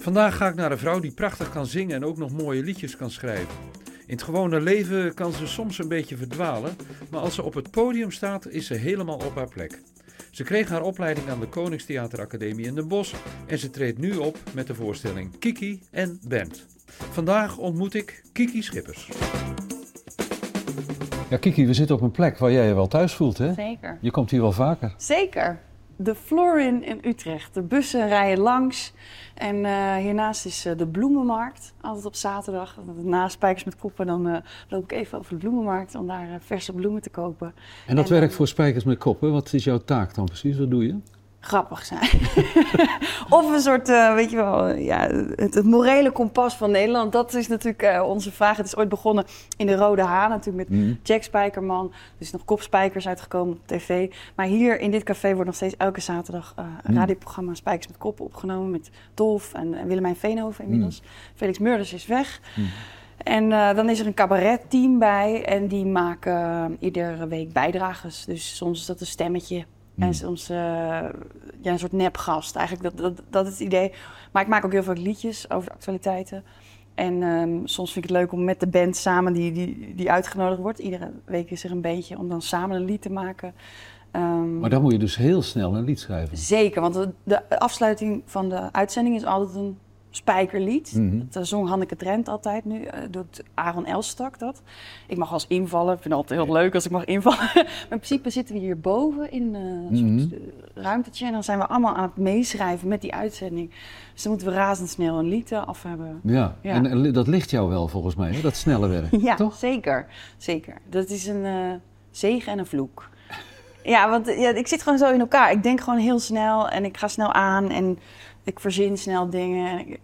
Vandaag ga ik naar een vrouw die prachtig kan zingen en ook nog mooie liedjes kan schrijven. In het gewone leven kan ze soms een beetje verdwalen, maar als ze op het podium staat, is ze helemaal op haar plek. Ze kreeg haar opleiding aan de Koningstheateracademie in Den Bosch en ze treedt nu op met de voorstelling Kiki en Band. Vandaag ontmoet ik Kiki Schippers. Ja, Kiki, we zitten op een plek waar jij je wel thuis voelt, hè? Zeker. Je komt hier wel vaker. Zeker. De Florin in Utrecht. De bussen rijden langs. En eh, hiernaast is eh, de bloemenmarkt. Altijd op zaterdag. Na Spijkers met Koppen dan eh, loop ik even over de bloemenmarkt om daar verse bloemen te kopen. En dat En, werkt voor Spijkers met Koppen. Wat is jouw taak dan precies? Wat doe je? Grappig zijn. of een soort, eh, weet je wel, ja, het, het morele kompas van Nederland. Dat is natuurlijk eh, onze vraag. Het is ooit begonnen in de Rode Haan, natuurlijk met Mhm. Jack Spijkerman. Er is nog kopspijkers uitgekomen op tv. Maar hier in dit café wordt nog steeds elke zaterdag eh, een Mm. radioprogramma Spijkers met Koppen opgenomen. Met Dolf en, en Willemijn Veenhoven inmiddels. Felix Meurders is weg. En eh, dan is er een cabaretteam bij en die maken eh, iedere week bijdrages. Dus soms is dat een stemmetje Mm. en soms ja, een soort nepgast. Eigenlijk dat, dat, dat is het idee. Maar ik maak ook heel veel liedjes over actualiteiten. En ehm, soms vind ik het leuk om met de band samen die, die, die uitgenodigd wordt. Iedere week is er een beetje om dan samen een lied te maken. Ehm, Maar dan moet je dus heel snel een lied schrijven. Zeker, want de, de afsluiting van de uitzending is altijd een spijkerlied. Mhm. Dat zong Hanneke Drent altijd nu, eh, doet Aaron Elstak dat. Ik mag als invallen, ik vind het altijd heel leuk als ik mag invallen. maar in principe zitten we hier boven in eh, een Mhm. soort eh, ruimtetje en dan zijn we allemaal aan het meeschrijven met die uitzending. Dus dan moeten we razendsnel een lied eh, af hebben. Ja, Ja. en eh, dat ligt jou wel volgens mij, hè? dat snelle werk. Ja, Toch? zeker. Zeker. Dat is een eh, zegen en een vloek. Ja, want ja, ik zit gewoon zo in elkaar. Ik denk gewoon heel snel en ik ga snel aan en ik verzin snel dingen. En, ik,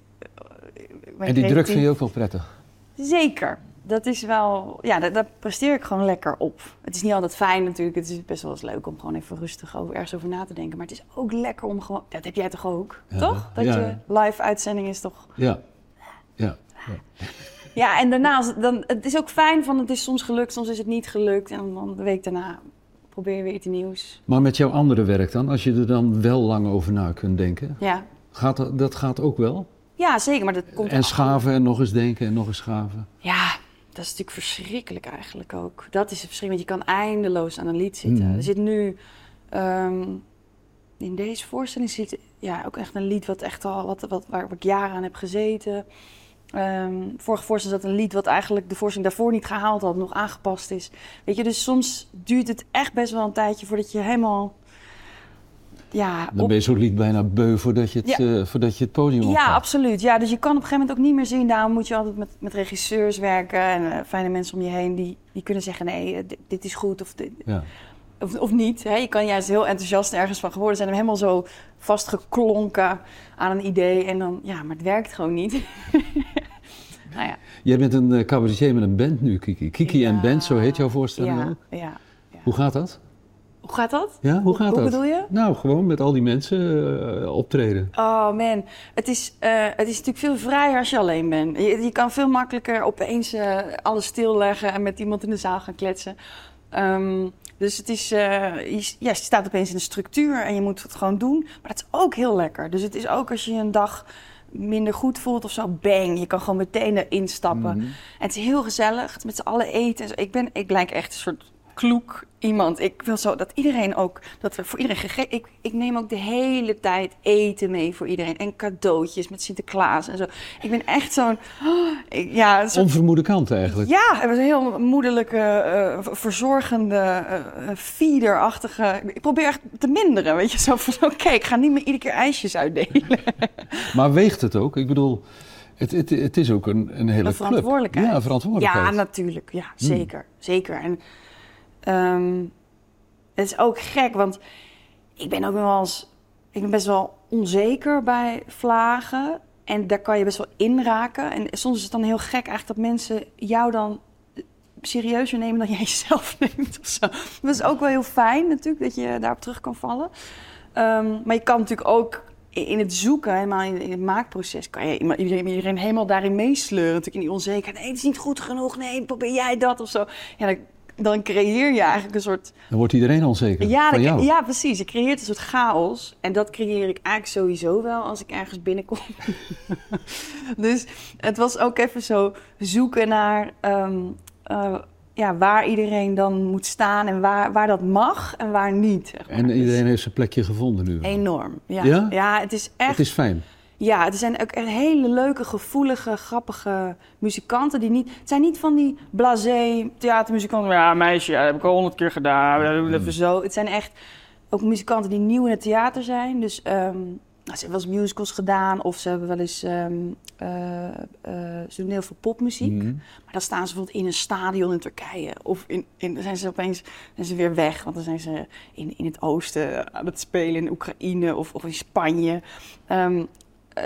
En die druk vind je ook wel prettig. Zeker. Dat is wel, ja, daar, daar presteer ik gewoon lekker op. Het is niet altijd fijn natuurlijk. Het is best wel eens leuk om gewoon even rustig over, ergens over na te denken. Maar het is ook lekker om gewoon, dat heb jij toch ook? Ja, toch? Dat ja, je live uitzending is toch Ja. ja. Ja, en daarnaast, dan, het is ook fijn van het is soms gelukt, soms is het niet gelukt. En dan de week daarna probeer je weer iets nieuws. Maar met jouw andere werk dan, als je er dan wel lang over na kunt denken, Ja, gaat dat, dat gaat ook wel? Ja zeker, maar dat komt... En schaven en nog eens denken en nog eens schaven. Ja, dat is natuurlijk verschrikkelijk eigenlijk ook. Dat is het verschrikkelijk, want je kan eindeloos aan een lied zitten. Mhm. Er zit nu... ehm, in deze voorstelling zit ja, ook echt een lied wat echt al, wat, wat, waar ik jaren aan heb gezeten. Ehm, vorige voorstelling zat een lied wat eigenlijk de voorstelling daarvoor niet gehaald had, nog aangepast is. Weet je, dus soms duurt het echt best wel een tijdje voordat je helemaal... Ja, Dan op- ben je zo'n lied bijna beu voordat je het, Ja. eh, voordat je het podium ja, opgaat. absoluut. Ja, dus je kan op een gegeven moment ook niet meer zien. Daarom moet je altijd met, met regisseurs werken en eh, fijne mensen om je heen die, die kunnen zeggen: nee, eh, dit, dit is goed of, dit- Ja. of, of niet. Hè? Je kan juist heel enthousiast ergens van geworden zijn en helemaal zo vastgeklonken aan een idee. En dan, ja, maar het werkt gewoon niet. nou ja. Jij bent een uh, cabaretier met een band nu, Kiki. Kiki Ja. en Band, zo heet jouw voorstelling Ja, ook. ja, ja. Hoe gaat dat? Hoe gaat dat? Ja, hoe gaat Hoe dat? bedoel je? Nou, gewoon met al die mensen eh, optreden. Oh man, het is, eh, het is natuurlijk veel vrijer als je alleen bent. Je, je kan veel makkelijker opeens eh, alles stilleggen en met iemand in de zaal gaan kletsen. Ehm, dus het is, je, ja, je staat opeens in een structuur en je moet het gewoon doen. Maar dat is ook heel lekker. Dus het is ook als je een dag minder goed voelt of zo, bang, je kan gewoon meteen erin stappen. Mhm. En het is heel gezellig, met z'n allen eten. Ik, ben, ik lijk echt een soort kloek iemand. Ik wil zo dat iedereen ook, dat we voor iedereen gegeten... Ik, ik neem ook de hele tijd eten mee voor iedereen. En cadeautjes met Sinterklaas en zo. Ik ben echt zo'n... oh, ja, soort, Onvermoede kant eigenlijk. ja, het was een heel moederlijke, eh, verzorgende, eh, feederachtige... Ik probeer echt te minderen, weet je. Zo van, oké, ik ga niet meer iedere keer ijsjes uitdelen. Maar weegt het ook? Ik bedoel, het, het, het is ook een, een hele Een club. verantwoordelijkheid. Ja, verantwoordelijkheid. Ja, natuurlijk. Ja, zeker. Zeker. En ehm, het is ook gek, want ik ben ook wel eens... Ik ben best wel onzeker bij vlagen. En daar kan je best wel inraken. En soms is het dan heel gek eigenlijk dat mensen jou dan serieuzer nemen dan jij jezelf neemt of zo. Dat is ook wel heel fijn natuurlijk, dat je daarop terug kan vallen. Ehm, maar je kan natuurlijk ook in in het zoeken, helemaal in, in het maakproces, kan je iedereen, iedereen helemaal daarin meesleuren. Natuurlijk in die onzekerheid. Nee, het is niet goed genoeg. Nee, probeer jij dat of zo. Ja, dan, dan creëer je eigenlijk een soort... Dan wordt iedereen onzeker Ja, van dan- jou. ja, precies. Je creëert een soort chaos. En dat creëer ik eigenlijk sowieso wel als ik ergens binnenkom. dus het was ook even zo zoeken naar ehm, eh, ja, waar iedereen dan moet staan en waar, waar dat mag en waar niet. zeg maar. En Dus iedereen heeft zijn plekje gevonden nu. wel. Enorm. Ja. Ja? Ja? het is echt. Het is fijn. Ja, het zijn ook echt hele leuke, gevoelige, grappige muzikanten. Die niet, het zijn niet van die blasé theatermuzikanten. Ja, meisje, dat heb ik al honderd keer gedaan. Even zo. Het zijn echt ook muzikanten die nieuw in het theater zijn. Dus ehm, nou, ze hebben wel eens musicals gedaan. Of ze hebben wel eens... ehm, eh, eh, ze doen heel veel popmuziek. Mhm. Maar dan staan ze bijvoorbeeld in een stadion in Turkije. Of in, in, dan zijn ze opeens zijn ze weer weg. Want dan zijn ze in, in het oosten aan het spelen. In Oekraïne of, of in Spanje. Ehm, eh,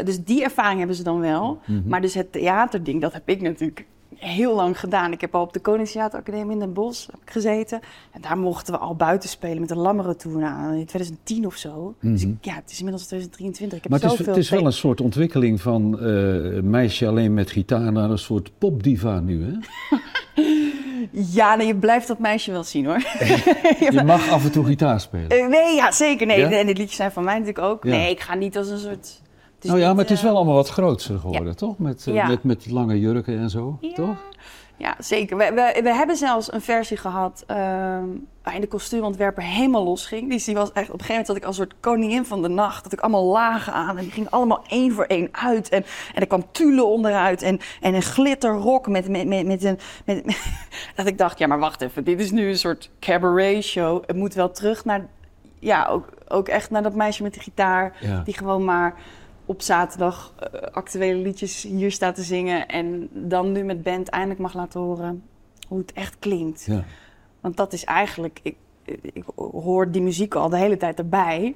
dus die ervaring hebben ze dan wel. Mhm. Maar dus het theaterding, dat heb ik natuurlijk heel lang gedaan. Ik heb al op de Koningstheateracademie in Den Bosch heb ik gezeten. En daar mochten we al buiten spelen met de Lammeren Tour. Nou, in 2010 of zo. Dus Mhm. ik- ja, het is inmiddels 2023. Ik heb Maar het is, het is wel een soort ontwikkeling van eh, meisje alleen met gitaar naar een soort popdiva nu, hè? Ja, nee, je blijft dat meisje wel zien hoor. Je mag af en toe gitaar spelen. Eh, nee, ja, zeker. Nee, Ja? en die liedjes zijn van mij natuurlijk ook. Ja. Nee, ik ga niet als een soort... is nou ja, maar het is eh, wel allemaal wat groter geworden, toch? Met, eh, Ja. met, met lange jurken en zo, Ja. toch? Ja, zeker. We, we, we hebben zelfs een versie gehad ehm, waarin de kostuumontwerper helemaal los ging. Dus die was echt, op een gegeven moment had ik als een soort koningin van de nacht. Dat ik allemaal lagen aan en die gingen allemaal één voor één uit. En, en er kwam tulle onderuit en, en een glitterrok met, met, met, met een... Met, dat ik dacht, ja maar wacht even, dit is nu een soort cabaret show. Het moet wel terug naar... Ja, ook, ook echt naar dat meisje met de gitaar. Ja. Die gewoon maar op zaterdag eh, actuele liedjes hier staat te zingen. En dan nu met band eindelijk mag laten horen hoe het echt klinkt. Ja. Want dat is eigenlijk, ik, ik hoor die muziek al de hele tijd erbij.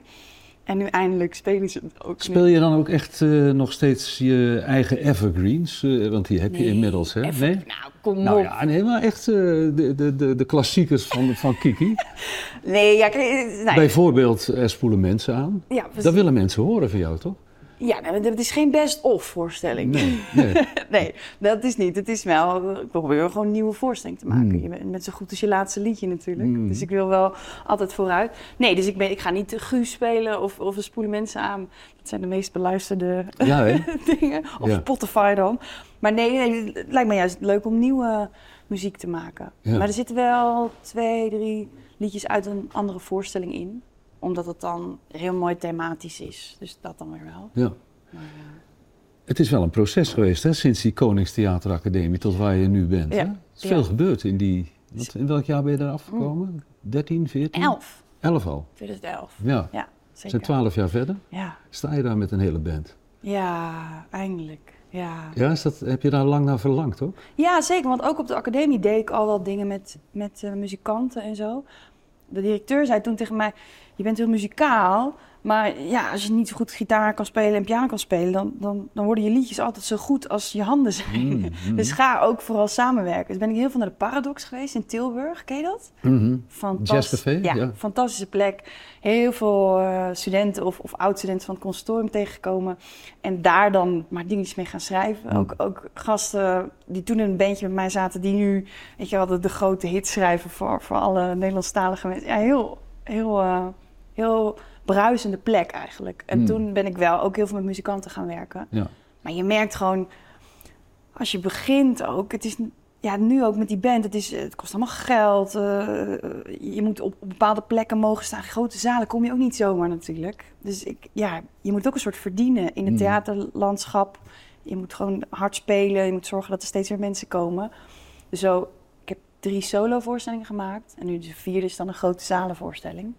En nu eindelijk spelen ze het ook. Speel je dan ook echt eh, nog steeds je eigen evergreens? Eh, want die heb je Nee, inmiddels, hè? even- Nee? Nou, kom Nou op. ja, nee, maar echt eh, de, de, de, klassiekers van, van Kiki. Nee, ja, nee. Bijvoorbeeld, er spoelen mensen aan. ja, precies. Dat willen mensen horen van jou, toch? Ja het is geen best-of voorstelling. Nee, nee. Nee, dat is niet. Het is wel, ik probeer gewoon een nieuwe voorstelling te maken. Hmm. Je bent met zo goed als je laatste liedje natuurlijk. Hmm. Dus ik wil wel altijd vooruit. Nee, dus ik, ben, ik ga niet Guus spelen of, of we spoelen mensen aan. Dat zijn de meest beluisterde Ja, dingen. Of Ja. Spotify dan. Maar nee, nee, het lijkt me juist leuk om nieuwe muziek te maken. Ja. Maar er zitten wel twee, drie liedjes uit een andere voorstelling in. Omdat het dan heel mooi thematisch is. Dus dat dan weer wel. Ja. Maar, eh, Het is wel een proces geweest, hè, sinds die Koningstheateracademie tot waar je nu bent. Ja. Hè? Er is veel gebeurd in die... Wat, in welk jaar ben je daar afgekomen? 13, 14? elf. 11 al. 2011. Ja. Ja, zeker. zijn 12 jaar verder. Ja. Sta je daar met een hele band? Ja, eindelijk. Ja. Ja, is dat, heb je daar lang naar verlangd ook? ja, zeker. Want ook op de academie deed ik al wel dingen met, met eh, muzikanten en zo. De directeur zei toen tegen mij: Je bent heel muzikaal. Maar ja, als je niet zo goed gitaar kan spelen en piano kan spelen, dan, dan, dan worden je liedjes altijd zo goed als je handen zijn. Mm, mm. Dus ga ook vooral samenwerken. Dus ben ik heel veel naar de Paradox geweest in Tilburg. Ken je dat? Fantastisch. Jazzcafé, Ja, ja. fantastische plek. Heel veel eh, studenten of, of oud-studenten van het consortium tegengekomen. En daar dan maar dingetjes mee gaan schrijven. Mm. Ook, ook gasten die toen in een bandje met mij zaten... die nu, weet je wel, de, de grote hits schrijven voor, voor alle Nederlandstalige mensen. Ja, heel, heel, eh, heel bruisende plek eigenlijk. En Mm. toen ben ik wel ook heel veel met muzikanten gaan werken. Ja. Maar je merkt gewoon, als je begint ook, het is ja, nu ook met die band, het, is, het kost allemaal geld. eh, je moet op, op bepaalde plekken mogen staan. Grote zalen kom je ook niet zomaar natuurlijk. Dus ik, ja, je moet ook een soort verdienen in het Mm. theaterlandschap. Je moet gewoon hard spelen. Je moet zorgen dat er steeds weer mensen komen. Dus zo, ik heb drie solo-voorstellingen gemaakt. En nu de vierde is dan een grote zalenvoorstelling.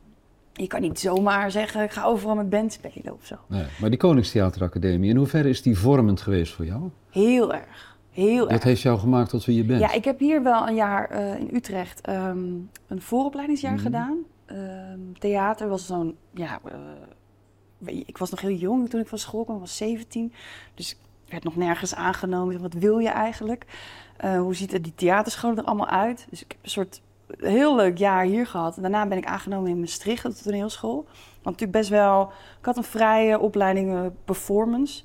Je kan niet zomaar zeggen, ik ga overal met band spelen of zo. Nee. Maar die Koningstheateracademie, in hoeverre is die vormend geweest voor jou? Heel erg. Heel Dat erg. heeft jou gemaakt tot wie je bent? Ja, ik heb hier wel een jaar eh, in Utrecht ehm, een vooropleidingsjaar Mhm. gedaan. Ehm, theater was zo'n, ja, eh, ik was nog heel jong toen ik van school kwam, ik was 17. Dus ik werd nog nergens aangenomen. Wat wil je eigenlijk? Eh, hoe ziet er die theaterschool er allemaal uit? Dus ik heb een soort heel leuk jaar hier gehad. En daarna ben ik aangenomen in Maastricht, op de toneelschool. Want natuurlijk best wel, ik had een vrije opleiding eh, performance.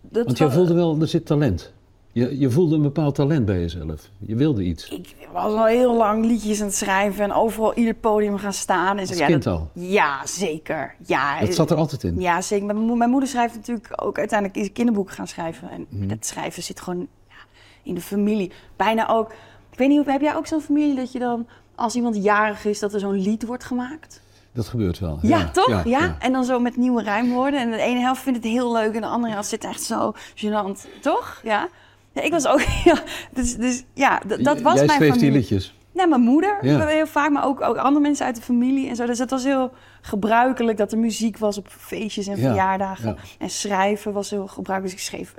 Dat Want jij voelde wel, er zit talent. Je, je voelde een bepaald talent bij jezelf. Je wilde iets. Ik was al heel lang liedjes aan het schrijven en overal ieder podium gaan staan. En zo. Ja, kind dat- al. Ja, zeker. Ja, Dat zat er altijd in. Ja, zeker. Mijn, mo- mijn moeder schrijft natuurlijk ook uiteindelijk is een kinderboek gaan schrijven. En Mhm. dat schrijven zit gewoon ja, in de familie. Bijna ook. Ik weet niet, heb jij ook zo'n familie dat je dan, als iemand jarig is, dat er zo'n lied wordt gemaakt? Dat gebeurt wel. Ja, toch? Ja, ja. En dan zo met nieuwe rijmwoorden. En de ene helft vindt het heel leuk en de andere helft zit echt zo gênant. Toch? Ja. Ja, ik was ook, ja, dus, dus ja, dat was Jij mijn schreef die liedjes. Nee, mijn moeder Ja. heel vaak, maar ook, ook andere mensen uit de familie en zo. Dus het was heel gebruikelijk dat er muziek was op feestjes en Ja, verjaardagen. ja. En schrijven was heel gebruikelijk. Dus ik schreef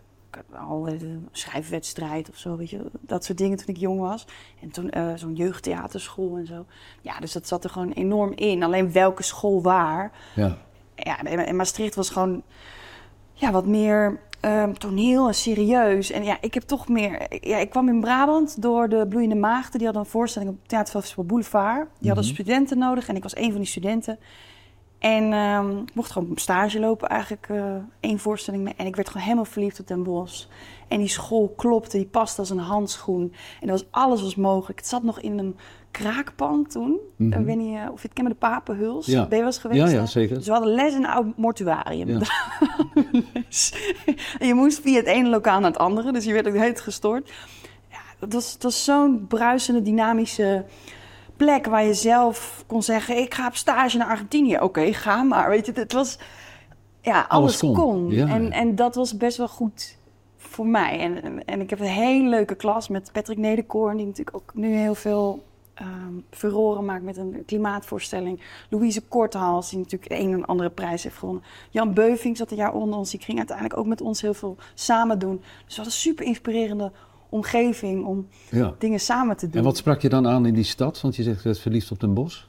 al een schrijfwedstrijd of zo, weet je. Dat soort dingen toen ik jong was. En toen eh, zo'n jeugdtheaterschool en zo. Ja, dus dat zat er gewoon enorm in. Alleen welke school waar. Ja. Ja, en Maastricht was gewoon ja, wat meer ehm, toneel en serieus. En ja, ik heb toch meer... Ja, ik kwam in Brabant door de Bloeiende Maagden. Die hadden een voorstelling op Theaterfestival Boulevard. Die hadden studenten nodig en ik was een van die studenten. En ehm, ik mocht gewoon stage lopen eigenlijk eh, één voorstelling mee. En ik werd gewoon helemaal verliefd op Den Bosch. En die school klopte, die paste als een handschoen. En dat was, alles was mogelijk. Het zat nog in een kraakpand toen. Ik weet niet eh, of je het kent met de Papenhuls. Ja. Ben je wel eens geweest? Ja, zeker. Dus we hadden les in een oud mortuarium. Ja. Dus- en je moest via het ene lokaal naar het andere. Dus je werd ook de hele tijd gestoord. Ja, het was, het was zo'n bruisende, dynamische plek waar je zelf kon zeggen... ik ga op stage naar Argentinië. Oké, ga maar. Weet je, het was... Ja, alles, Alles kon. kon. Ja, en, en dat was best wel goed voor mij. En, en, en ik heb een hele leuke klas met Patrick Nederkoorn... die natuurlijk ook nu heel veel ehm furoren maakt met een klimaatvoorstelling. Louise Korthals, die natuurlijk een en andere prijs heeft gewonnen. Jan Beuving zat een jaar onder ons. Die ging uiteindelijk ook met ons heel veel samen doen. Dus we hadden een super inspirerende omgeving om ja. dingen samen te doen. En wat sprak je dan aan in die stad? Want je zegt, je bent verliefd op Den Bosch.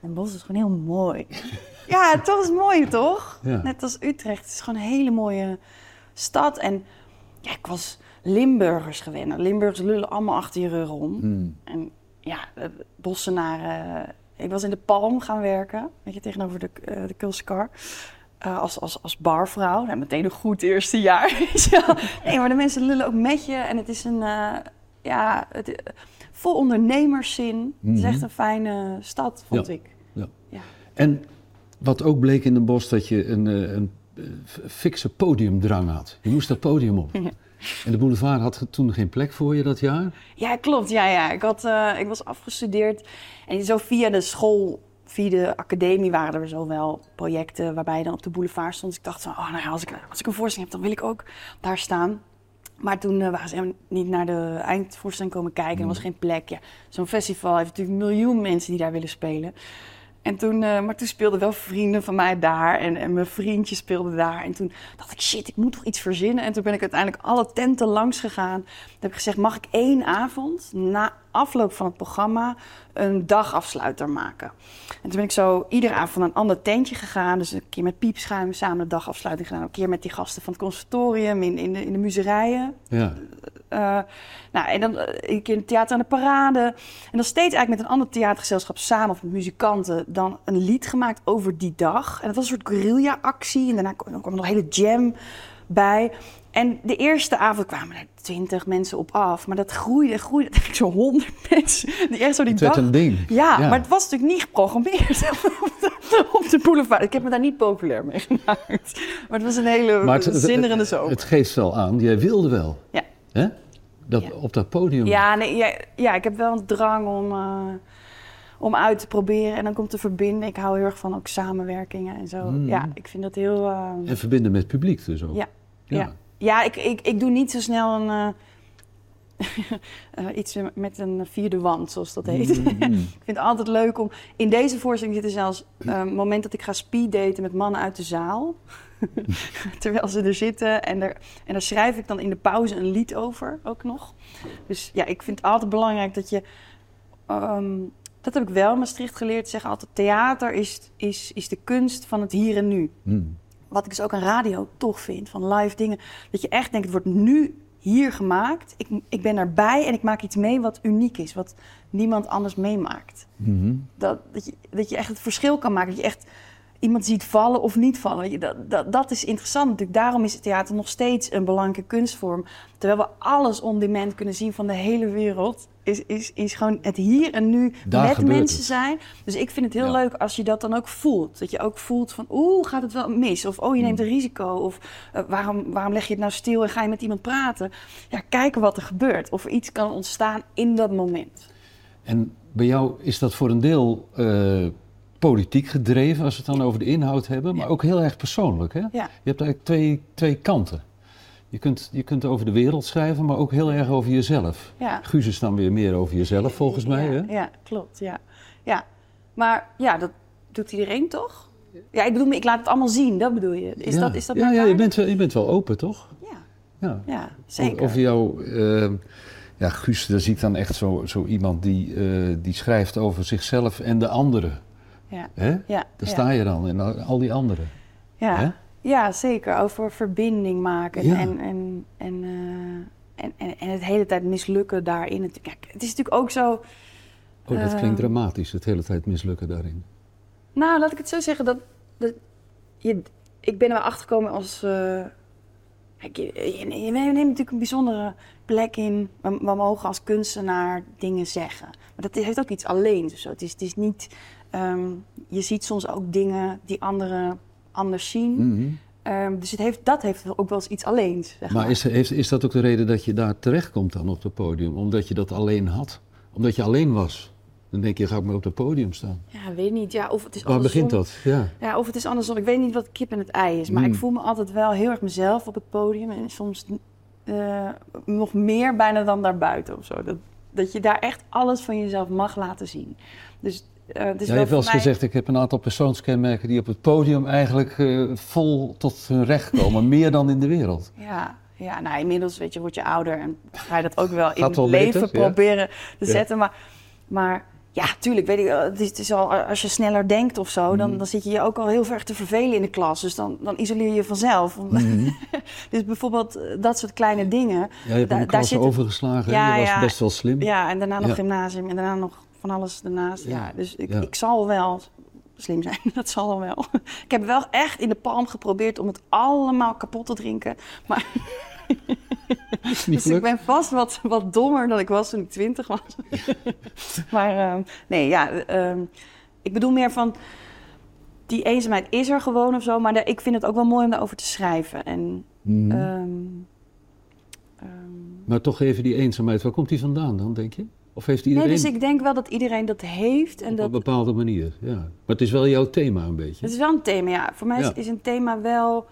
Den Bosch is gewoon heel mooi. ja, het was mooi, toch? Ja. Net als Utrecht. Het is gewoon een hele mooie stad. En ja, ik was Limburgers gewend. Nou, Limburgers lullen allemaal achter je rug om. Hmm. En ja, de Bossenaren... Ik was in de Palm gaan werken, weet je, tegenover de, eh de Kulskar. Eh, als, als, als barvrouw. Nou, meteen een goed eerste jaar. nee, maar de mensen lullen ook met je. En het is een... eh, ja, het, vol ondernemerszin. Het is Mhm. echt een fijne stad, vond Ja. ik. Ja. Ja. En wat ook bleek in Den Bosch, dat je een, eh, een eh, f- fikse podiumdrang had. Je moest dat podium op. Ja. En de boulevard had toen geen plek voor je dat jaar. Ja, klopt. Ja, ja. Ik, had, eh, ik was afgestudeerd. En zo via de school, via de academie waren er zo wel projecten waarbij je dan op de boulevard stond. Dus ik dacht van, oh, nou ja, als ik, als ik een voorstelling heb, dan wil ik ook daar staan. Maar toen eh, waren ze niet naar de eindvoorstelling komen kijken. Er was geen plek. Ja, Zo'n festival heeft natuurlijk een miljoen mensen die daar willen spelen. En toen, eh, maar toen speelden wel vrienden van mij daar en, en mijn vriendje speelde daar. En toen dacht ik, shit, ik moet toch iets verzinnen. En toen ben ik uiteindelijk alle tenten langs gegaan. Toen heb ik gezegd, mag ik één avond na afloop van het programma een dagafsluiter maken? En toen ben ik zo iedere avond naar een ander tentje gegaan. Dus een keer met piepschuim samen de dagafsluiting gedaan. Een keer met die gasten van het conservatorium in, in, de, in de muzerijen. Ja. Eh, nou, en dan eh, een keer in het theater aan de parade. En dan steeds eigenlijk met een ander theatergezelschap samen of met muzikanten dan een lied gemaakt over die dag. En dat was een soort guerrilla-actie. En daarna kwam, er nog een hele jam bij. En de eerste avond kwamen er twintig mensen op af. Maar dat groeide groeide. Dat ik zo honderd mensen. Die echt zo die Het dag... een ding. Ja, Ja. maar het was natuurlijk niet geprogrammeerd op de, de boulevard. Ik heb me daar niet populair mee gemaakt. Maar het was een hele Maar het, het, zinderende zomer. het geeft wel aan, jij wilde wel. Ja. Hè? Dat, Ja. Op dat podium. Ja, nee, ja, ja, ik heb wel een drang om, eh, om uit te proberen en dan komt te verbinden. Ik hou heel erg van ook samenwerkingen en zo. Mm. Ja, ik vind dat heel... eh, En verbinden met het publiek dus ook. Ja. Ja. ja. Ja ik, ik, ik doe niet zo snel een... eh, eh, iets met een vierde wand, zoals dat heet. Mm. ik vind het altijd leuk om... In deze voorstelling zit er zelfs eh, een moment dat ik ga speeddaten met mannen uit de zaal. Terwijl ze er zitten. En, er, en daar schrijf ik dan in de pauze een lied over, ook nog. Dus ja, ik vind het altijd belangrijk dat je... ehm, dat heb ik wel in Maastricht geleerd. Ze zeggen altijd, theater is, is, is de kunst van het hier en nu. Mm. Wat ik dus ook aan radio tof vind, van live dingen. Dat je echt denkt, het wordt nu hier gemaakt. Ik, ik ben erbij en ik maak iets mee wat uniek is. Wat niemand anders meemaakt. Mhm. Dat, dat, je, dat je echt het verschil kan maken. Dat je echt iemand ziet vallen of niet vallen. Dat, dat, dat is interessant natuurlijk. Daarom is het theater nog steeds een belangrijke kunstvorm. Terwijl we alles on demand kunnen zien van de hele wereld. Is, is, is gewoon het hier en nu Daar met mensen het. zijn. Dus ik vind het heel Ja. leuk als je dat dan ook voelt. Dat je ook voelt van, oeh, gaat het wel mis? Of, oh, je neemt een risico. Of eh, waarom, waarom leg je het nou stil en ga je met iemand praten? Ja, kijken wat er gebeurt. Of er iets kan ontstaan in dat moment. En bij jou is dat voor een deel eh, politiek gedreven, als we het dan over de inhoud hebben, maar Ja. ook heel erg persoonlijk. Hè? Ja. Je hebt eigenlijk twee, twee kanten. Je kunt, je kunt over de wereld schrijven, maar ook heel erg over jezelf. Ja. Guus is dan weer meer over jezelf, volgens mij. Ja, Hè? ja klopt. Ja. ja. Maar ja, dat doet iedereen toch? Ja, ik bedoel, ik laat het allemaal zien, dat bedoel je. Is ja. dat, is dat ja, mijn ja, je bent, wel- je bent wel open, toch? Ja, Ja. ja zeker. Over jou, eh, ja, Guus, daar zie ik dan echt zo, zo iemand die, eh, die schrijft over zichzelf en de anderen. Ja. Hè? Ja, Daar sta je dan en al, die anderen. Ja. Hè? ja, zeker. Over verbinding maken en, en, en, eh, en, en, en het hele tijd mislukken daarin. Het- is natuurlijk ook zo... Oh, dat Eh. klinkt dramatisch, het hele tijd mislukken daarin. Nou, laat ik het zo zeggen. Dat, dat je, ik ben er wel achtergekomen als... eh, kijk, je, neemt natuurlijk een bijzondere plek in. We, we mogen als kunstenaar dingen zeggen. Maar dat heeft ook iets alleens of zo. Het is, het is niet... ehm, je ziet soms ook dingen die anderen anders zien. Mhm. Ehm, dus het heeft, dat heeft ook wel eens iets alleens. Zeg maar, Maar is, heeft, is dat ook de reden dat je daar terechtkomt dan op het podium? Omdat je dat alleen had? Omdat je alleen was? Dan denk je, ga ik maar op het podium staan. Ja, weet niet. Ja, of het is Waar andersom. begint dat? Ja. Ja, of het is andersom. Ik weet niet wat kip en het ei is. Maar Mm. ik voel me altijd wel heel erg mezelf op het podium. En soms eh, nog meer bijna dan daarbuiten of zo. Dat, dat je daar echt alles van jezelf mag laten zien. Dus eh het is Ja, wel je hebt wel eens mij- gezegd, ik heb een aantal persoonskenmerken die op het podium eigenlijk eh, vol tot hun recht komen. meer dan in de wereld. Ja, ja, nou inmiddels weet je, word je ouder en ga je dat ook wel in het wel leven beter, ja. proberen te Ja. zetten. Maar, maar ja, tuurlijk, weet ik, wel, het is, het is al, als je sneller denkt of zo, Mhm. dan, dan zit je je ook al heel ver te vervelen in de klas. Dus dan, dan isoleer je je vanzelf. Mhm. dus bijvoorbeeld eh, dat soort kleine dingen. Ja, je hebt Daar- een daar klas overgeslagen? Ja, je was best wel slim. Ja, en daarna nog gymnasium en daarna nog van alles daarnaast. Ja, dus ik, ja. ik zal wel slim zijn, dat zal dan wel. ik heb wel echt in de palm geprobeerd om het allemaal kapot te drinken. Maar Is niet dus ik ben vast wat, wat dommer dan ik was toen ik twintig was. maar ehm, nee, ja, ehm, ik bedoel meer van... Die eenzaamheid is er gewoon of zo, maar daar- ik vind het ook wel mooi om daarover te schrijven. En, Mhm. ehm, Maar toch even die eenzaamheid, waar komt die vandaan dan, denk je? Of heeft nee, iedereen dus ik denk wel dat iedereen dat heeft. En op dat, een bepaalde manier? Ja. Maar het is wel jouw thema een beetje. Het is wel een thema, ja. Voor mij is, Ja. is een thema wel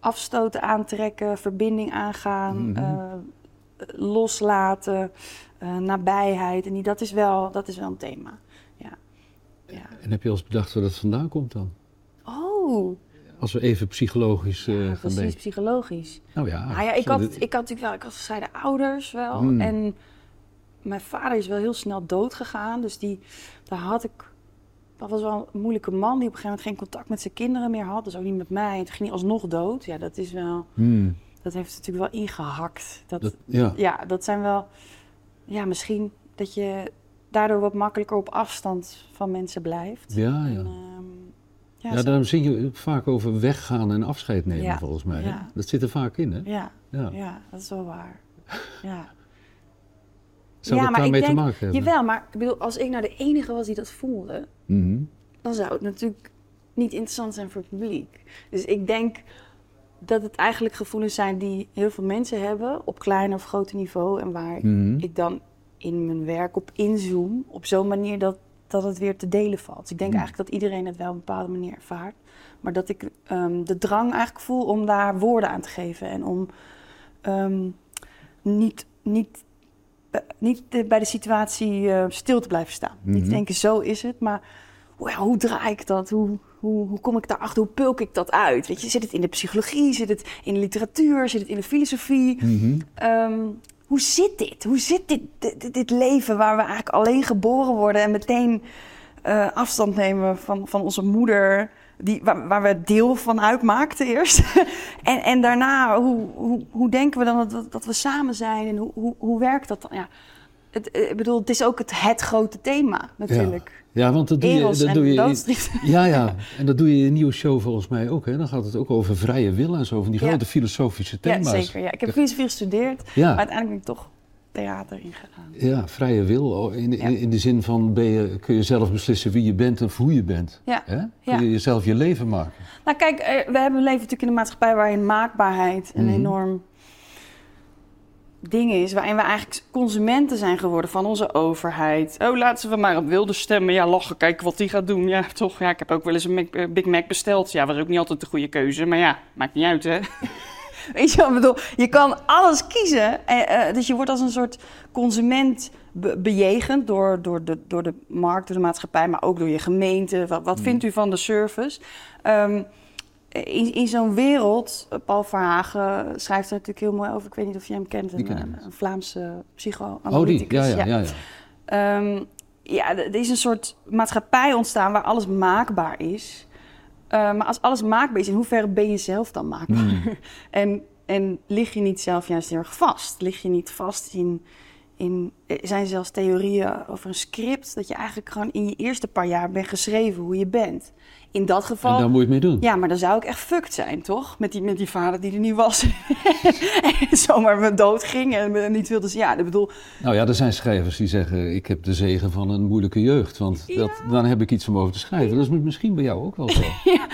afstoten aantrekken, verbinding aangaan, Mhm. eh, loslaten, eh, nabijheid. En die, dat, is wel, dat is wel een thema. Ja. ja. En heb je al eens bedacht waar dat vandaan komt dan? Oh, Als we even psychologisch eh, ja, gaan precies, denken. psychologisch. Nou ja, nou ja, ik had, ik had natuurlijk wel, ik had gescheiden ouders wel. Hmm. En mijn vader is wel heel snel dood gegaan. Dus die, daar had ik, dat was wel een moeilijke man die op een gegeven moment geen contact met zijn kinderen meer had. Dus ook niet met mij. En toen ging hij alsnog dood. Ja, dat is wel... Hmm, Dat heeft natuurlijk wel ingehakt. Dat, dat, ja. Ja, dat zijn wel... Ja, misschien dat je daardoor wat makkelijker op afstand van mensen blijft. Ja, En, ja. ehm, ja, Ja, zo- daarom zing je vaak over weggaan en afscheid nemen, Ja, volgens mij. ja. Dat zit er vaak in, hè? ja, Ja. ja, dat is wel waar. Ja. Zou Ja, dat maar daarmee ik te denk- maken hebben? Jawel, maar ik bedoel, als ik nou de enige was die dat voelde... Mhm. dan zou het natuurlijk niet interessant zijn voor het publiek. Dus ik denk dat het eigenlijk gevoelens zijn die heel veel mensen hebben... op klein of groot niveau. En waar Mhm. ik dan in mijn werk op inzoom op zo'n manier dat, dat het weer te delen valt. Dus ik denk Hmm. eigenlijk dat iedereen het wel op een bepaalde manier ervaart. Maar dat ik ehm, de drang eigenlijk voel om daar woorden aan te geven. En om ehm, niet, niet, niet eh, bij de situatie eh, stil te blijven staan. Niet Mhm. te denken, zo is het, maar hoe- draai ik dat? Hoe, hoe, hoe kom ik daarachter? Hoe pulk ik dat uit? Weet je, zit het in de psychologie? Zit het in de literatuur? Zit het in de filosofie? Mhm. Ehm, hoe zit dit? Hoe zit dit, dit, dit leven waar we eigenlijk alleen geboren worden en meteen eh, afstand nemen van, van onze moeder, die, waar, waar we deel van uitmaakten eerst? en, en daarna, hoe, hoe, hoe denken we dan dat, we- dat we samen zijn en hoe, hoe, hoe werkt dat dan? Ja, het, eh, ik bedoel, het is ook het, het grote thema natuurlijk. Ja, want dat doe je... Eros Dat doe je ja, ja, en dat doe je in een nieuwe show volgens mij ook. Hè? Dan gaat het ook over vrije wil en zo, van die Ja. grote filosofische Ja, thema's. zeker. Ja. Ik heb filosofie gestudeerd, maar Ja, uiteindelijk ben ik toch theater ingegaan. ja, vrije wil. In, in, in de zin van ben je, kun je zelf beslissen wie je bent of hoe je bent. Ja. Hè? Kun je jezelf je leven maken. Nou kijk, eh, we hebben een leven natuurlijk in een maatschappij waarin maakbaarheid een Mhm. enorm ding is. Waarin we eigenlijk consumenten zijn geworden van onze overheid. Oh, laten we maar op wilde stemmen. Ja, lachen, kijken wat die gaat doen. Ja, toch. Ja, ik heb ook wel eens een eh, Big Mac besteld. Ja, was ook niet altijd de goede keuze. Maar ja, maakt niet uit, hè. Weet je wat ik bedoel? Je kan alles kiezen. Eh, eh, dus je wordt als een soort consument be- bejegend door, door, de, door de markt, door de maatschappij, maar ook door je gemeente. Wat, wat vindt u van de service? Ehm, in in zo'n wereld, eh, Paul Verhagen schrijft er natuurlijk heel mooi over. Ik weet niet of je hem kent, een, ken een, Vlaamse Oh, die. psychoanalyticus. Ja, ja, ja. ja. Ehm, ja, er is een soort maatschappij ontstaan waar alles maakbaar is. Eh, maar als alles maakbaar is, in hoeverre ben je zelf dan maakbaar? Hmm. en, en lig je niet zelf juist heel erg vast? Lig je niet vast in, in... Er zijn zelfs theorieën over een script... dat je eigenlijk gewoon in je eerste paar jaar bent geschreven hoe je bent. In dat En geval... daar moet je het mee doen. Ja, maar dan zou ik echt fucked zijn, toch? Met die, met die vader die er niet was. en zomaar me dood ging en me niet wilde. Ja, ik bedoel, Nou ja, er zijn schrijvers die zeggen, ik heb de zegen van een moeilijke jeugd. Want dat, dan heb ik iets om over te schrijven. Dat is misschien bij jou ook wel zo. Ja,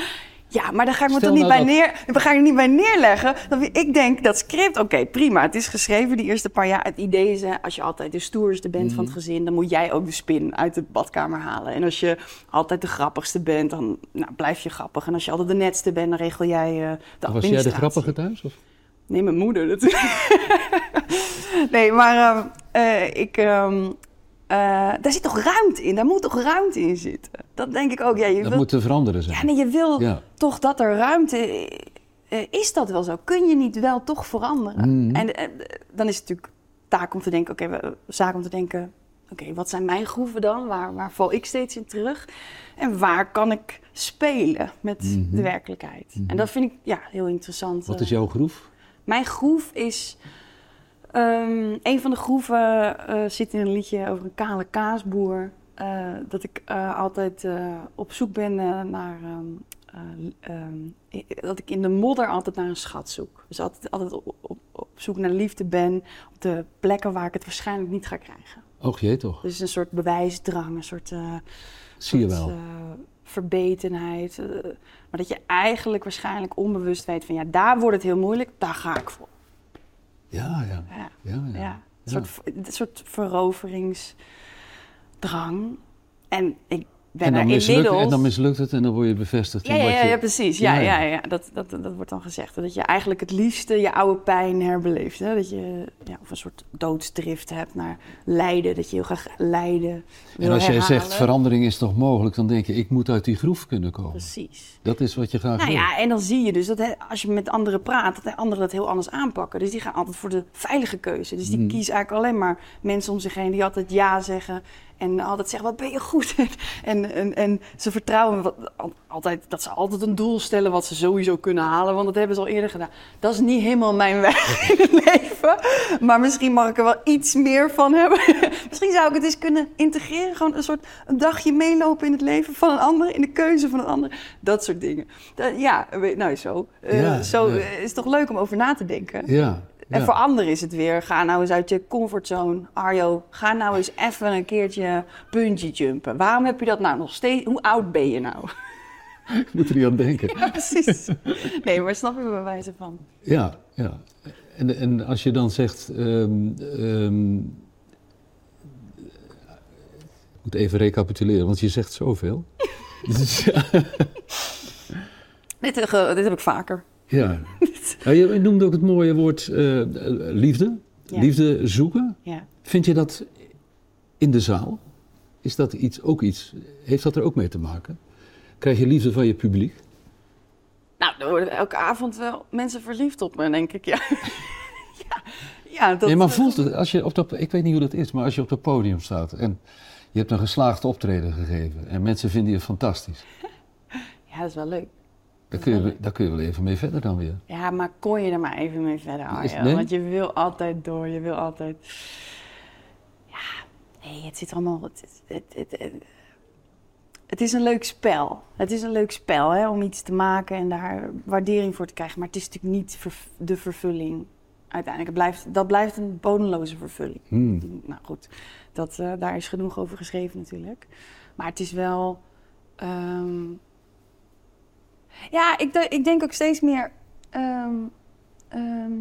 maar daar ga ik me Stel toch niet nou bij neer. Daar ga ik er niet bij neerleggen. Dat ik denk dat script, oké, prima. Het is geschreven die eerste paar jaar. Het idee is, hè, als je altijd de stoerste bent Mhm. van het gezin, dan moet jij ook de spin uit de badkamer halen. En als je altijd de grappigste bent, dan nou, blijf je grappig. En als je altijd de netste bent, dan regel jij eh de Was jij de grappige thuis? Of? Nee, mijn moeder natuurlijk. nee, maar ehm, eh, ik. ehm, eh, daar zit toch ruimte in? Daar moet toch ruimte in zitten? Dat denk ik ook. Ja, je Dat moet te veranderen zijn. ja, nee, je wil Ja. toch dat er ruimte eh, is. Dat wel zo? Kun je niet wel toch veranderen? Mhm. En eh, dan is het natuurlijk taak om te denken: oké, we zaak om te denken. Oké, wat zijn mijn groeven dan? Waar, waar val ik steeds in terug? En waar kan ik spelen met Mhm. de werkelijkheid? En dat vind ik ja, heel interessant. Wat is jouw groef? Mijn groef is. Ehm, een van de groeven eh, zit in een liedje over een kale kaasboer. Eh, dat ik eh, altijd op zoek ben naar. ehm, eh, ehm, dat ik in de modder altijd naar een schat zoek. Dus altijd, altijd op, op, op zoek naar liefde ben. Op de plekken waar ik het waarschijnlijk niet ga krijgen. Och jee toch. Dus een soort bewijsdrang, een soort. Zie je soort, wel. verbetenheid. maar dat je eigenlijk waarschijnlijk onbewust weet van ja, daar wordt het heel moeilijk, daar ga ik voor. Ja, ja. Ja. ja, ja. Ja, een soort, een soort veroveringsdrang. En ik En, dan mislukt, inmiddels... en dan mislukt het en dan word je bevestigd ja, in ja, wat ja, je... ja, precies. Ja, Ja, ja, ja. ja, Dat, dat, dat wordt dan gezegd. Dat je eigenlijk het liefste je oude pijn herbeleeft. Hè? Dat je ja, of een soort doodsdrift hebt naar lijden. Dat je heel graag lijden En als jij herhalen. zegt verandering is toch mogelijk, dan denk je ik moet uit die groef kunnen komen. Precies. Dat is wat je graag Nou wil. ja, en dan zie je dus dat hè, als je met anderen praat, dat anderen dat heel anders aanpakken. Dus die gaan altijd voor de veilige keuze. Dus die Mm. kiezen eigenlijk alleen maar mensen om zich heen die altijd ja zeggen. En altijd zeggen, wat ben je goed? en, en, en ze vertrouwen wat, al- altijd, dat ze altijd een doel stellen wat ze sowieso kunnen halen. Want dat hebben ze al eerder gedaan. Dat is niet helemaal mijn weg in het leven. Maar misschien mag ik er wel iets meer van hebben. misschien zou ik het eens kunnen integreren. Gewoon een soort een dagje meelopen in het leven van een ander. In de keuze van een ander. Dat soort dingen. Dat- ja, nou zo. Eh, Ja, zo ja. eh, is toch leuk om over na te denken. Ja, En ja. voor anderen is het weer, ga nou eens uit je comfortzone. Arjo, ga nou eens even een keertje bungee jumpen. Waarom heb je dat nou nog steeds? Hoe oud ben je nou? Ik moet er niet aan denken. Ja, precies. Nee, maar snap je bij wijze van? Ja, ja. En, en als je dan zegt. ehm, ehm, ik moet even recapituleren, want je zegt zoveel. Dus, ja, Dit, eh, dit heb ik vaker. ja. Ja, je noemde ook het mooie woord eh, liefde. Ja. Liefde zoeken. Ja. Vind je dat in de zaal? Is dat iets, ook iets? Heeft dat er ook mee te maken? Krijg je liefde van je publiek? Nou, er worden elke avond wel mensen verliefd op me, denk ik. Ja, ja, ja dat... nee, maar voelt het, als je op dat, ik weet niet hoe dat is, maar als je op het podium staat en je hebt een geslaagd optreden gegeven en mensen vinden je fantastisch, Ja, dat is wel leuk. Daar kun je, daar kun je wel even mee verder dan weer. Ja, maar kon je er maar even mee verder, Arjo? nee? Want je wil altijd door, je wil altijd... Ja, nee, het zit allemaal... Het, het, het, het- het is een leuk spel. Het is een leuk spel hè, om iets te maken en daar waardering voor te krijgen. Maar het is natuurlijk niet de vervulling uiteindelijk. Het blijft, dat blijft een bodemloze vervulling. Hmm. Nou goed, dat, eh, daar is genoeg over geschreven natuurlijk. Maar het is wel. ehm, ja, ik, ik denk ook steeds meer. ehm, ehm,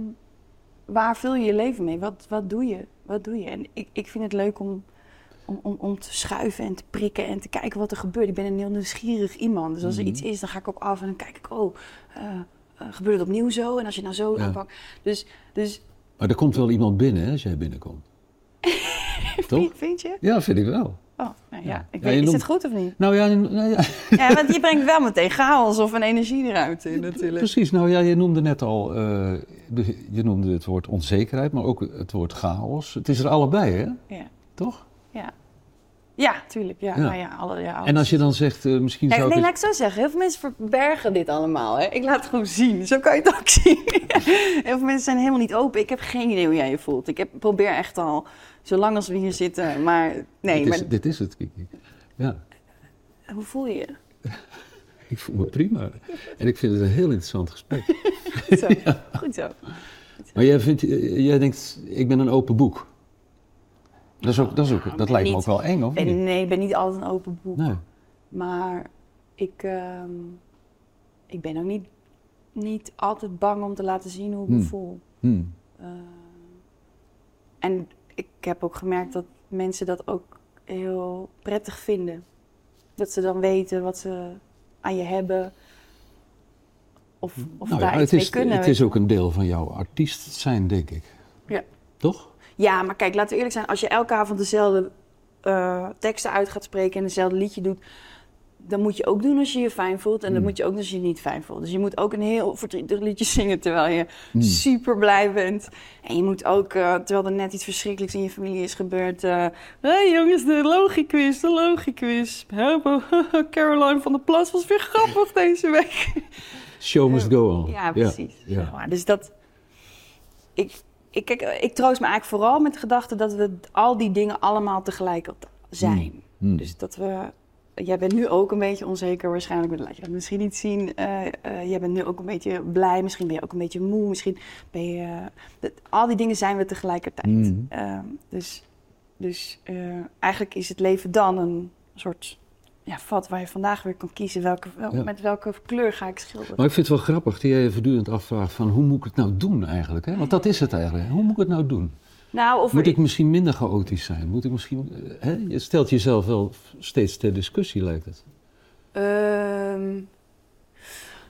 waar vul je je leven mee? Wat, wat doe je? Wat doe je? En ik, ik vind het leuk om, om, om, om te schuiven en te prikken en te kijken wat er gebeurt. Ik ben een heel nieuwsgierig iemand. Dus als er Mhm. iets is, dan ga ik ook af en dan kijk ik, oh, eh, eh, gebeurt het opnieuw zo? En als je nou zo Ja. aanpakt. Dus, dus Maar er komt wel iemand binnen hè, als jij binnenkomt. Toch? vind je? Ja, vind ik wel. Oh, nou ja. Ik weet, is het goed of niet? Nou ja, nou ja Ja, want je brengt wel meteen chaos of een energie eruit in natuurlijk. precies. Nou ja, je noemde net al, eh, je noemde het woord onzekerheid, maar ook het woord chaos. Het is er allebei, hè? Ja, Toch? ja. Ja, tuurlijk. Ja, Ja. Nou ja, alle, ja alles. En als je dan zegt, eh, misschien Ja, zou nee, ik laat het... ik zo zeggen. Heel veel mensen verbergen dit allemaal. Hè? Ik laat het gewoon zien. Zo kan je het ook zien. Heel veel mensen zijn helemaal niet open. Ik heb geen idee hoe jij je voelt. Ik heb, probeer echt al, zolang als we hier zitten. Maar nee, dit, maar is, dit is het, Kiki. Ja, hoe voel je je? ik voel me prima. En ik vind het een heel interessant gesprek. Goed zo. Goed zo. Maar jij, vindt, eh, jij denkt, ik ben een open boek. Dat, is ook, dat, is ook, dat lijkt me ook wel eng, of Ben, niet? nee, ik ben niet altijd een open boek. Nee. Maar ik, ehm, ik ben ook niet, niet altijd bang om te laten zien hoe ik me Hmm. voel. Hmm. Eh, en ik heb ook gemerkt dat mensen dat ook heel prettig vinden. Dat ze dan weten wat ze aan je hebben. Of, of Nou daar ja, iets het mee is, kunnen. het is ook een deel van jouw artiest zijn, denk ik. Ja. Toch? Ja, maar kijk, laten we eerlijk zijn. Als je elke avond dezelfde eh, teksten uit gaat spreken en dezelfde liedje doet, dan moet je ook doen als je je fijn voelt. En dan Mm. moet je ook doen als je je niet fijn voelt. Dus je moet ook een heel verdrietig liedje zingen terwijl je Mm. super blij bent. En je moet ook, eh, terwijl er net iets verschrikkelijks in je familie is gebeurd. Hé hey jongens, de logiquiz, de logiquiz. Caroline van der Plas was weer grappig deze week. Show must go on. Ja, precies. Ja. Dus dat. Ik, ik, kijk, ik troost me eigenlijk vooral met de gedachte dat we al die dingen allemaal tegelijk zijn. Hmm. Dus dat we. Jij bent nu ook een beetje onzeker, waarschijnlijk. maar laat je dat misschien niet zien. Eh, eh, jij bent nu ook een beetje blij. Misschien ben je ook een beetje moe. Misschien ben je. dat- al die dingen zijn we tegelijkertijd. Hmm. Ehm, dus dus eh, eigenlijk is het leven dan een soort ja, vat waar je vandaag weer kan kiezen. Welke, wel- Ja. Met welke kleur ga ik schilderen? Maar ik vind het wel grappig dat jij je voortdurend afvraagt van hoe moet ik het nou doen eigenlijk? Hè? Want dat is het eigenlijk. Hoe moet ik het nou doen? Nou, of Moet ik misschien minder chaotisch zijn? Moet ik misschien, eh, hè? Je stelt jezelf wel steeds ter discussie, lijkt het. Ehm,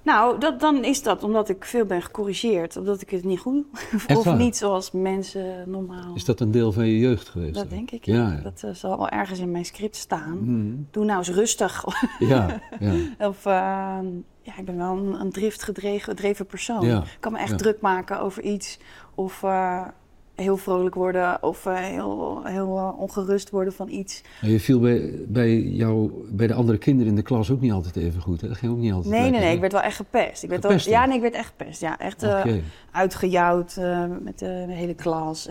nou, dat, dan is dat omdat ik veel ben gecorrigeerd. Omdat ik het niet goed of niet zoals mensen normaal. Is dat een deel van je jeugd geweest? Dat denk ik. Ja, Ja. ja. Dat eh, zal wel ergens in mijn script staan. Hmm. Doe nou eens rustig. Ja, ja. of ehm, ja, ik ben wel een, een driftgedreven gedreven persoon. Ik kan me echt druk maken over iets. Of eh, heel vrolijk worden. Of eh, heel, heel eh, ongerust worden van iets. Je viel bij, bij, jou, bij de andere kinderen in de klas ook niet altijd even goed. Hè? Dat ging ook niet altijd Nee, nee, lekker, nee. hè? Ik werd wel echt gepest. Ik werd wel, ja, nee, ik werd echt gepest. Ja, echt eh, Oké. uitgejouwd met de hele klas.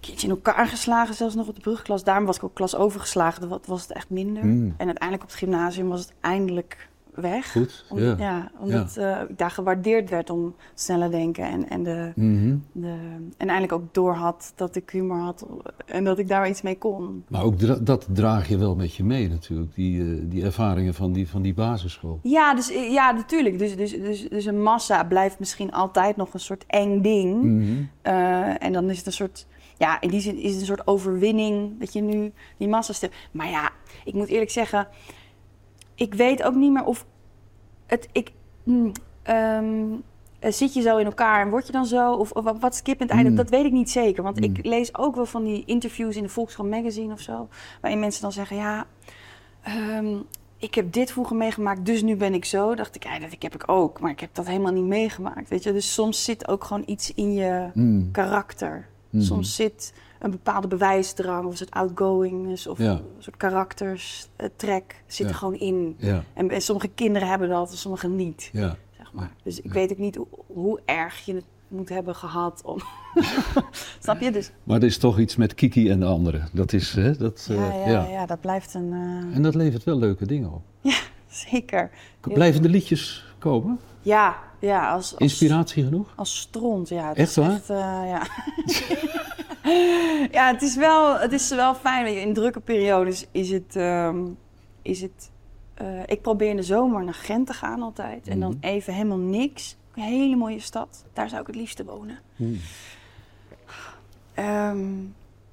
keertje in elkaar geslagen, zelfs nog op de brugklas. Daarom was ik ook klas overgeslagen. Dat was het echt minder. Hmm. En uiteindelijk op het gymnasium was het eindelijk weg. Goed, Om- ja. ja, omdat eh, ik daar gewaardeerd werd om sneller denken. En, en, de, Mhm. de, en eindelijk ook door had dat ik humor had. En dat ik daar iets mee kon. Maar ook dra- dat draag je wel met je mee natuurlijk, die, eh, die ervaringen van die, van die basisschool. Ja, dus, ja natuurlijk. Dus, dus, dus, dus een massa blijft misschien altijd nog een soort eng ding. Mhm. Eh, en dan is het een soort, ja, in die zin is het een soort overwinning dat je nu die massa stemt. Maar ja, ik moet eerlijk zeggen, ik weet ook niet meer of het, ik, mm, ehm, eh, zit je zo in elkaar en word je dan zo? Of, of wat skip het einde? Mm. Dat weet ik niet zeker. Want Mm. ik lees ook wel van die interviews in de Volkskrant Magazine of zo, waarin mensen dan zeggen, ja, ehm, ik heb dit vroeger meegemaakt, dus nu ben ik zo. Dacht ik, ja, dat heb ik ook, maar ik heb dat helemaal niet meegemaakt, weet je. Dus soms zit ook gewoon iets in je Mm. karakter. Soms zit een bepaalde bewijsdrang of een soort outgoingness of Ja. een soort karakterstrek zit Ja. er gewoon in. Ja, En, en sommige kinderen hebben dat, en sommige niet, ja. zeg maar. Dus ik weet ook niet hoe, hoe erg je het moet hebben gehad om. Snap je? Dus Maar er is toch iets met Kiki en de anderen. Dat is, hè, dat, ja, eh, ja, ja. dat blijft een. eh, En dat levert wel leuke dingen op. zeker. Blijven de liedjes komen? Ja, ja, als, als, Inspiratie genoeg? als stront. Ja, het Echt waar? Echt, eh, ja. ja, het is wel, het is wel fijn. weet je, In drukke periodes is het. ehm, is het eh, ik probeer in de zomer naar Gent te gaan altijd. En dan Mhm. even helemaal niks. Een hele mooie stad. Daar zou ik het liefste wonen. Hmm. Ehm,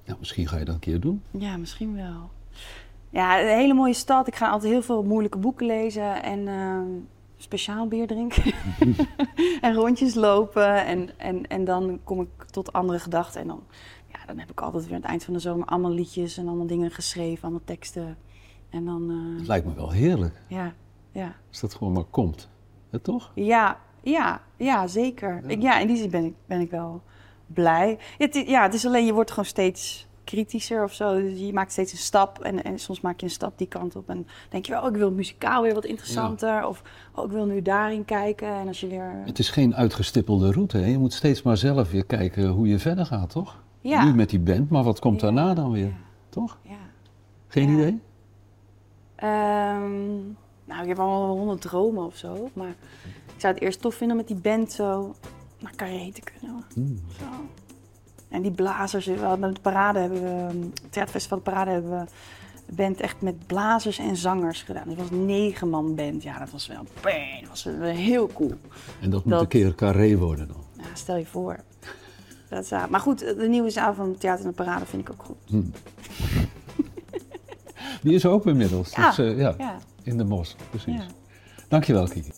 Ja, misschien ga je dat een keer doen. Ja, misschien wel. Ja, een hele mooie stad. Ik ga altijd heel veel moeilijke boeken lezen en ehm, speciaal bier drinken. en rondjes lopen. En, en, en dan kom ik tot andere gedachten. En dan, ja, dan heb ik altijd weer aan het eind van de zomer allemaal liedjes en allemaal dingen geschreven, allemaal teksten. En dan, eh, Het lijkt me wel heerlijk ja, ja. als dat gewoon maar komt. Hè, toch? Ja, ja, ja, zeker. Ik, ja, in die zin ben ik, ben ik wel blij. Het, ja, het is alleen, je wordt gewoon steeds kritischer of zo. Dus je maakt steeds een stap en, en soms maak je een stap die kant op. En denk je wel, oh, ik wil muzikaal weer wat interessanter. Of oh, ik wil nu daarin kijken. En als je weer... Het is geen uitgestippelde route. Hè? Je moet steeds maar zelf weer kijken hoe je verder gaat, toch? Ja. Nu met die band, maar wat komt daarna dan weer? Toch? Ja. Geen idee? Ehm, nou, ik heb allemaal wel honderd dromen of zo. Maar ik zou het eerst tof vinden om met die band zo naar Carré te kunnen. Hmm. Zo. En die blazers, met de parade hebben we, het theaterfestival de parade hebben we band echt met blazers en zangers gedaan. Het was een negen man band. Ja, dat was wel, bang, dat was heel cool. En dat moet Dat- een keer carré worden dan. Ja, stel je voor. Dat is, maar goed, de nieuwe zaal van Theater en de Parade vind ik ook goed. Die is open inmiddels. Ja. Dus, ja, Ja, in de mos, precies. Dankjewel, Kiki.